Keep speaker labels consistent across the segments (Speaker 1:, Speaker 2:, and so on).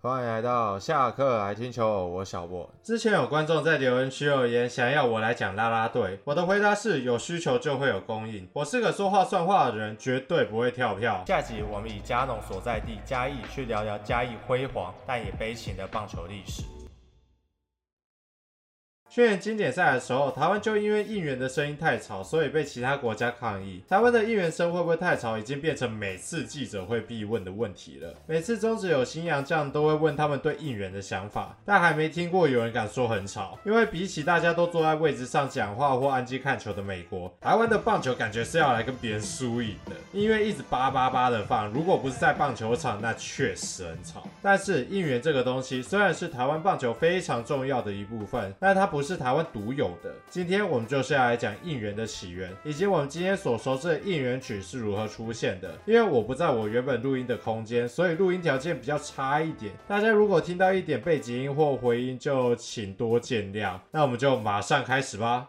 Speaker 1: 欢迎来到下课来听球，我小博。之前有观众在留言区留言，想要我来讲啦啦队。我的回答是有需求就会有供应。我是个说话算话的人，绝对不会跳票。下集我们以嘉农所在地嘉义去聊聊嘉义辉煌但也悲情的棒球历史。去年经典赛的时候，台湾就因为应援的声音太吵，所以被其他国家抗议。台湾的应援声会不会太吵，已经变成每次记者会必问的问题了。每次中职有新洋将，都会问他们对应援的想法，但还没听过有人敢说很吵。因为比起大家都坐在位置上讲话或安静看球的美国，台湾的棒球感觉是要来跟别人输赢的。音乐一直叭叭叭的放，如果不是在棒球场，那确实很吵。但是应援这个东西，虽然是台湾棒球非常重要的一部分，但它不。不是台湾独有的。今天我们就是要来讲应援的起源，以及我们今天所熟知的应援曲是如何出现的。因为我不在我原本录音的空间，所以录音条件比较差一点。大家如果听到一点背景音或回音，就请多见谅。那我们就马上开始吧。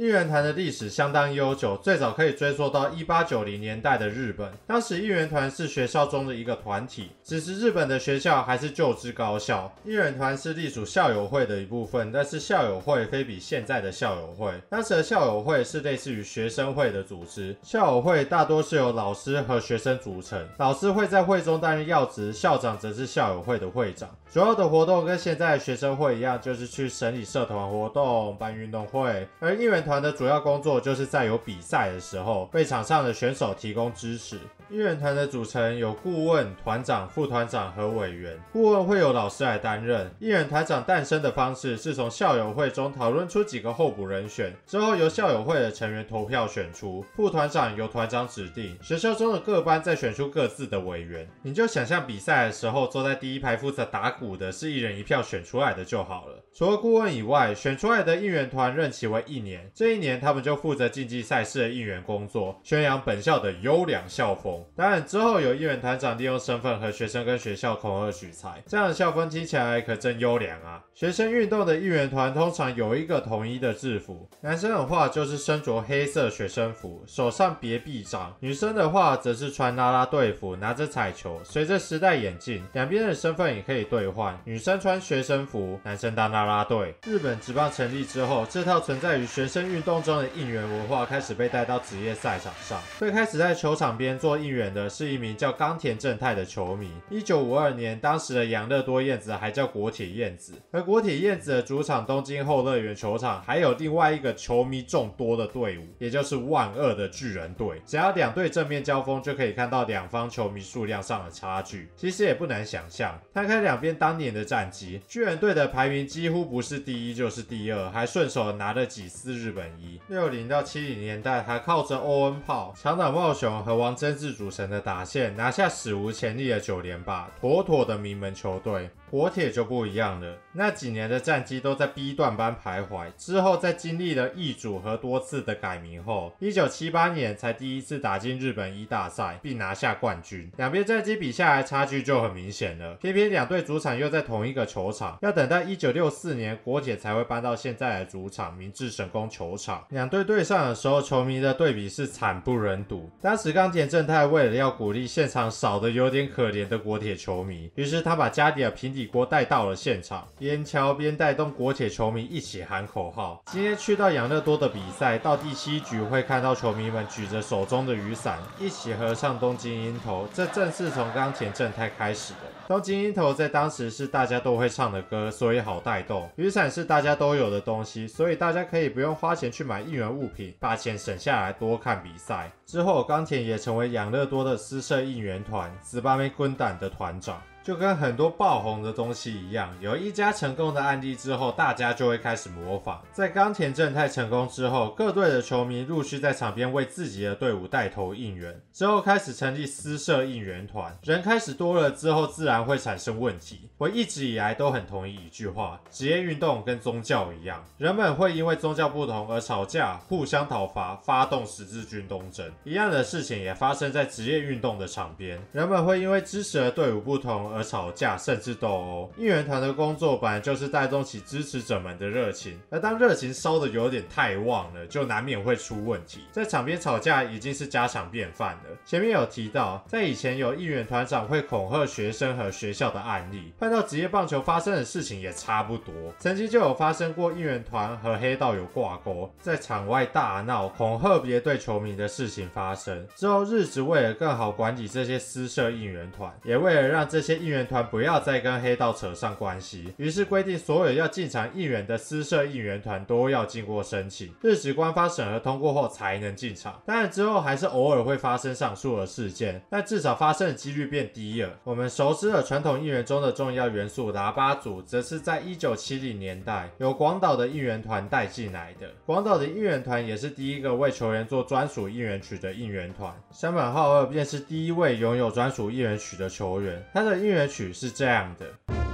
Speaker 1: 应援团的历史相当悠久，最早可以追溯到一八九零年代的日本。当时应援团是学校中的一个团体，只是日本的学校还是旧制高校。应援团是隶属校友会的一部分，但是校友会非比现在的校友会。当时的校友会是类似于学生会的组织，校友会大多是由老师和学生组成，老师会在会中担任要职，校长则是校友会的会长。主要的活动跟现在的学生会一样，就是去审理社团活动、办运动会，而应援。团团的主要工作就是在有比赛的时候，为场上的选手提供支持。应援团的组成有顾问、团长、副团长和委员。顾问会由老师来担任。应援团长诞生的方式是从校友会中讨论出几个候补人选，之后由校友会的成员投票选出。副团长由团长指定。学校中的各班再选出各自的委员。你就想象比赛的时候，坐在第一排负责打鼓的是一人一票选出来的就好了。除了顾问以外，选出来的应援团任期为一年。这一年，他们就负责竞技赛事的应援工作，宣扬本校的优良校风。当然，之后有应援团长利用身份和学生跟学校恐吓取材，这样的校风听起来可真优良啊！学生运动的应援团通常有一个统一的制服，男生的话就是身着黑色学生服，手上别臂章；女生的话则是穿啦啦队服，拿着彩球。随着时代演进，两边的身份也可以兑换，女生穿学生服，男生当啦啦队。日本职棒成立之后，这套存在于学生运动中的应援文化开始被带到职业赛场上。最开始在球场边做应援的是一名叫冈田正太的球迷。一九五二年，当时的杨乐多燕子还叫国铁燕子，而国铁燕子的主场东京后乐园球场还有另外一个球迷众多的队伍，也就是万恶的巨人队。只要两队正面交锋，就可以看到两方球迷数量上的差距。其实也不难想象，摊开两边当年的战绩，巨人队的排名几乎不是第一就是第二，还顺手拿了几次日日本一。六零到七零年代，还靠着欧恩炮、长岛茂雄和王贞治组成的打线，拿下史无前例的九连霸，妥妥的名门球队。国铁就不一样了，那几年的战绩都在 B 段班徘徊。之后，在经历了易主和多次的改名后，一九七八年才第一次打进日本一大赛，并拿下冠军。两边战绩比下来，差距就很明显了。偏偏两队主场又在同一个球场，要等到一九六四年，国铁才会搬到现在的主场明治神宫球场。两队对上的时候，球迷的对比是惨不忍睹。当时冈田正太为了要鼓励现场少的有点可怜的国铁球迷，于是他把家里的平底李国带到了现场，边敲边带动国铁球迷一起喊口号。今天去到养乐多的比赛，到第七局会看到球迷们举着手中的雨伞，一起合唱《东京樱头》，这正是从冈田正太开始的。《东京樱头》在当时是大家都会唱的歌，所以好带动。雨伞是大家都有的东西，所以大家可以不用花钱去买应援物品，把钱省下来多看比赛。之后，冈田也成为养乐多的私设应援团“紫巴梅滚蛋”的团长。就跟很多爆红的东西一样，有一家成功的案例之后，大家就会开始模仿。在冈田正太成功之后，各队的球迷陆续在场边为自己的队伍带头应援，之后开始成立私设应援团。人开始多了之后，自然会产生问题。我一直以来都很同意一句话：职业运动跟宗教一样，人们会因为宗教不同而吵架、互相讨伐、发动十字军东征。一样的事情也发生在职业运动的场边，人们会因为支持的队伍不同。而吵架，甚至斗殴。应援团的工作本来就是带动起支持者们的热情，而当热情烧得有点太旺了，就难免会出问题。在场边吵架已经是家常便饭了。前面有提到，在以前有应援团长会恐吓学生和学校的案例，换到职业棒球发生的事情也差不多。曾经就有发生过应援团和黑道有挂钩，在场外大闹，恐吓别队球迷的事情发生。之后日职为了更好管理这些私设应援团，也为了让这些应援团不要再跟黑道扯上关系，于是规定所有要进场应援的私设应援团都要经过申请，日职官方审核通过后才能进场。当然之后还是偶尔会发生上述的事件，但至少发生的几率变低了。我们熟知了传统应援中的重要元素喇叭组，则是在一九七零年代由广岛的应援团带进来的。广岛的应援团也是第一个为球员做专属应援曲的应援团。山本浩二便是第一位拥有专属应援曲的球员，他的应乐曲是这样的。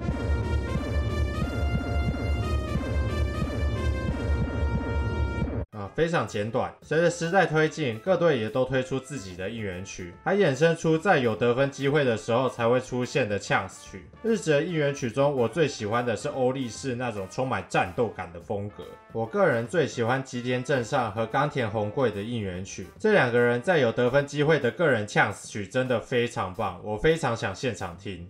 Speaker 1: 非常简短。随着时代推进，各队也都推出自己的应援曲，还衍生出在有得分机会的时候才会出现的呛死曲。日职的应援曲中，我最喜欢的是欧力士那种充满战斗感的风格。我个人最喜欢吉田正尚和冈田弘贵的应援曲，这两个人在有得分机会的个人呛死曲真的非常棒，我非常想现场听。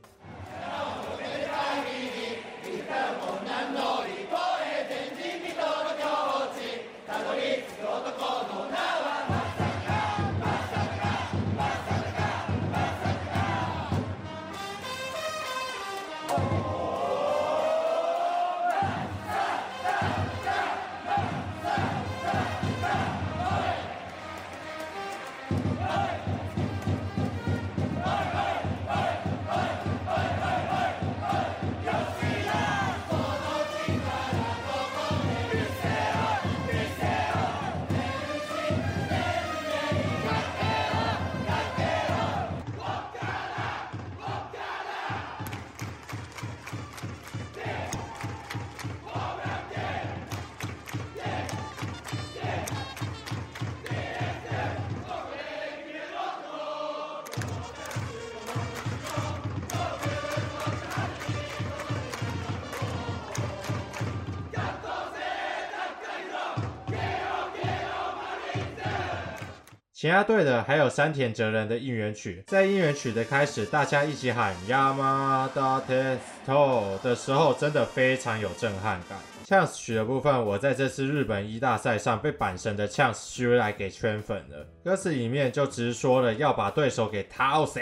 Speaker 1: 其他队的还有山田哲人的应援曲，在应援曲的开始，大家一起喊 Yamada Testo 的时候，真的非常有震撼感。Chance 曲的部分，我在这次日本一大赛上被阪神的呛死曲来给圈粉了。歌词里面就直说了要把对手给掏死，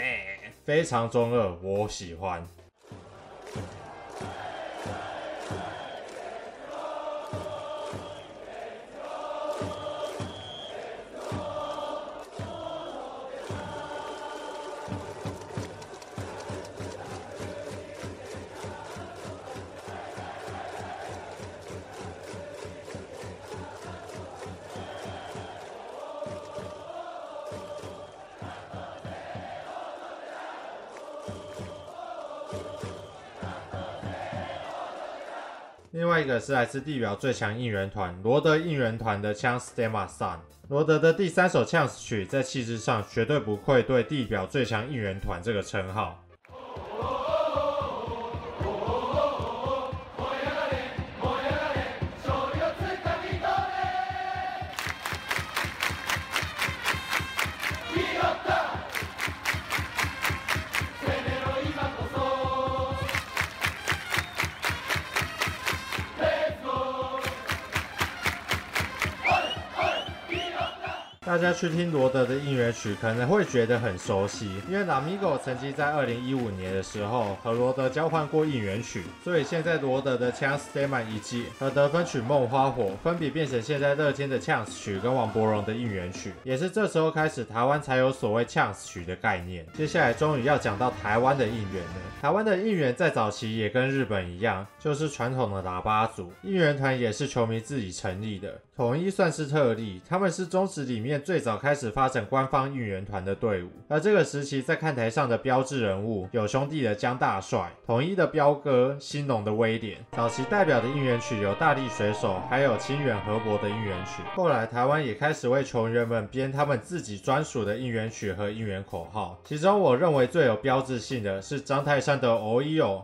Speaker 1: 非常中二，我喜欢。另外一个是来自地表最强应援团罗德应援团的枪 Stema Sun。罗德的第三首 Chance 曲在气质上绝对不愧对地表最强应援团这个称号。大家去听罗德的应援曲，可能会觉得很熟悉，因为 Lamigo 曾经在二零一五年的时候和罗德交换过应援曲，所以现在罗德的呛 Stayman 一季和得分曲梦花火分别变成现在乐天的呛曲跟王柏荣的应援曲，也是这时候开始台湾才有所谓呛曲的概念。接下来终于要讲到台湾的应援了，台湾的应援在早期也跟日本一样，就是传统的喇叭组，应援团也是球迷自己成立的，统一算是特例，他们是中职里面。最早开始发展官方应援团的队伍。而这个时期，在看台上的标志人物有兄弟的江大帅、统一的彪哥、兴农的威廉。早期代表的应援曲有大力水手，还有清远河伯的应援曲。后来台湾也开始为球员们编他们自己专属的应援曲和应援口号。其中我认为最有标志性的是张泰山的“哦咿唷”。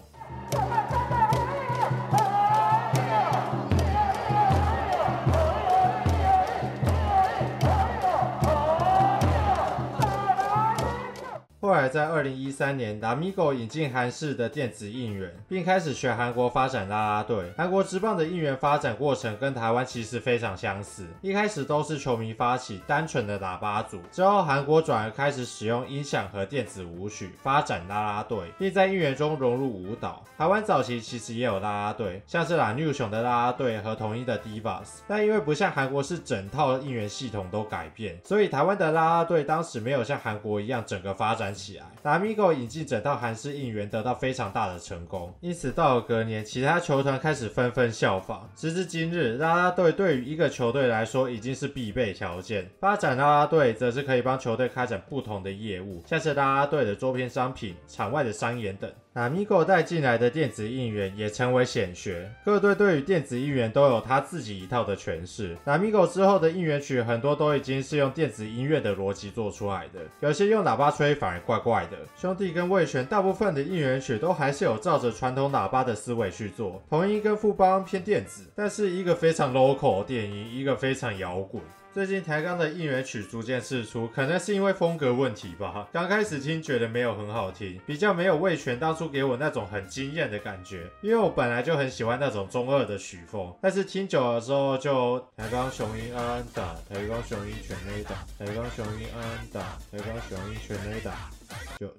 Speaker 1: 后来在二零一三年，Lamigo 引进韩式的电子应援，并开始学韩国发展啦啦队。韩国职棒的应援发展过程跟台湾其实非常相似，一开始都是球迷发起单纯的喇叭组，之后韩国转而开始使用音响和电子舞曲发展啦啦队，并在应援中融入舞蹈。台湾早期其实也有啦啦队，像是 La New 熊的啦啦队和统一的 Divas，但因为不像韩国是整套应援系统都改变，所以台湾的啦啦队当时没有像韩国一样整个发展起。起来 Amigo 引进整套韩式应援得到非常大的成功，因此到了隔年，其他球团开始纷纷效仿。时至今日，拉拉队对于一个球队来说已经是必备条件。发展拉拉队则是可以帮球队开展不同的业务，像是拉拉队的周边商品、场外的商演等。NAMIGO 带进来的电子应援也成为显学，各队对于电子应援都有他自己一套的诠释。NAMIGO 之后的应援曲很多都已经是用电子音乐的逻辑做出来的，有些用喇叭吹反而怪怪的。兄弟跟魏全大部分的应援曲都还是有照着传统喇叭的思维去做，同一跟富邦偏电子，但是一个非常 local 电音，一个非常摇滚。最近台钢的应援曲逐渐释出，可能是因为风格问题吧。刚开始听觉得没有很好听，比较没有味全当初给我那种很惊艳的感觉。因为我本来就很喜欢那种中二的曲风，但是听久了之后就台钢雄鹰安安打，台钢雄鹰全垒打，台钢雄鹰安安打，台钢雄鹰全垒打，就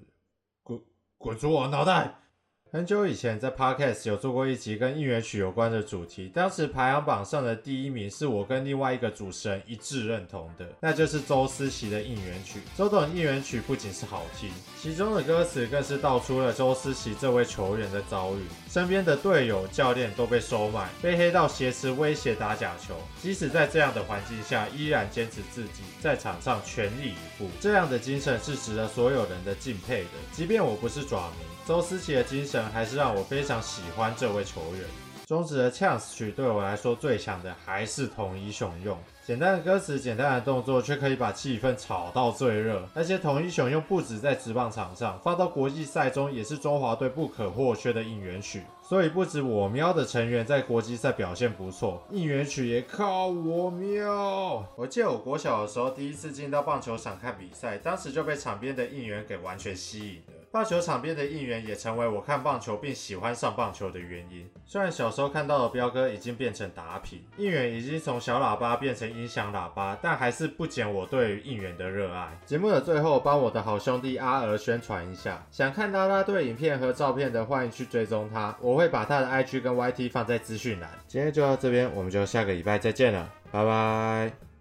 Speaker 1: 滚滚出我脑袋。很久以前，在 Podcast 有做过一集跟应援曲有关的主题，当时排行榜上的第一名是我跟另外一个主持人一致认同的，那就是周思齐的应援曲。周董应援曲不仅是好听，其中的歌词更是道出了周思齐这位球员的遭遇，身边的队友、教练都被收买，被黑道挟持威胁打假球，即使在这样的环境下，依然坚持自己在场上全力以赴，这样的精神是值得所有人的敬佩的。即便我不是爪迷，周思齐的精神。还是让我非常喜欢这位球员。中职的 Chance 曲对我来说最强的还是统一熊用。简单的歌词，简单的动作，却可以把气氛炒到最热。而且统一熊用不止在职棒场上，放到国际赛中也是中华队不可或缺的应援曲。所以不止我喵的成员在国际赛表现不错，应援曲也靠我喵。我记得我国小的时候第一次进到棒球场看比赛，当时就被场边的应援给完全吸引了。棒球场边的应援也成为我看棒球并喜欢上棒球的原因。虽然小时候看到的彪哥已经变成打品，应援已经从小喇叭变成音响喇叭，但还是不减我对于应援的热爱。节目的最后，帮我的好兄弟阿娥宣传一下，想看啦啦队影片和照片的，欢迎去追踪他，我会把他的 IG 跟 YT 放在资讯栏。今天就到这边，我们就下个礼拜再见了，拜拜。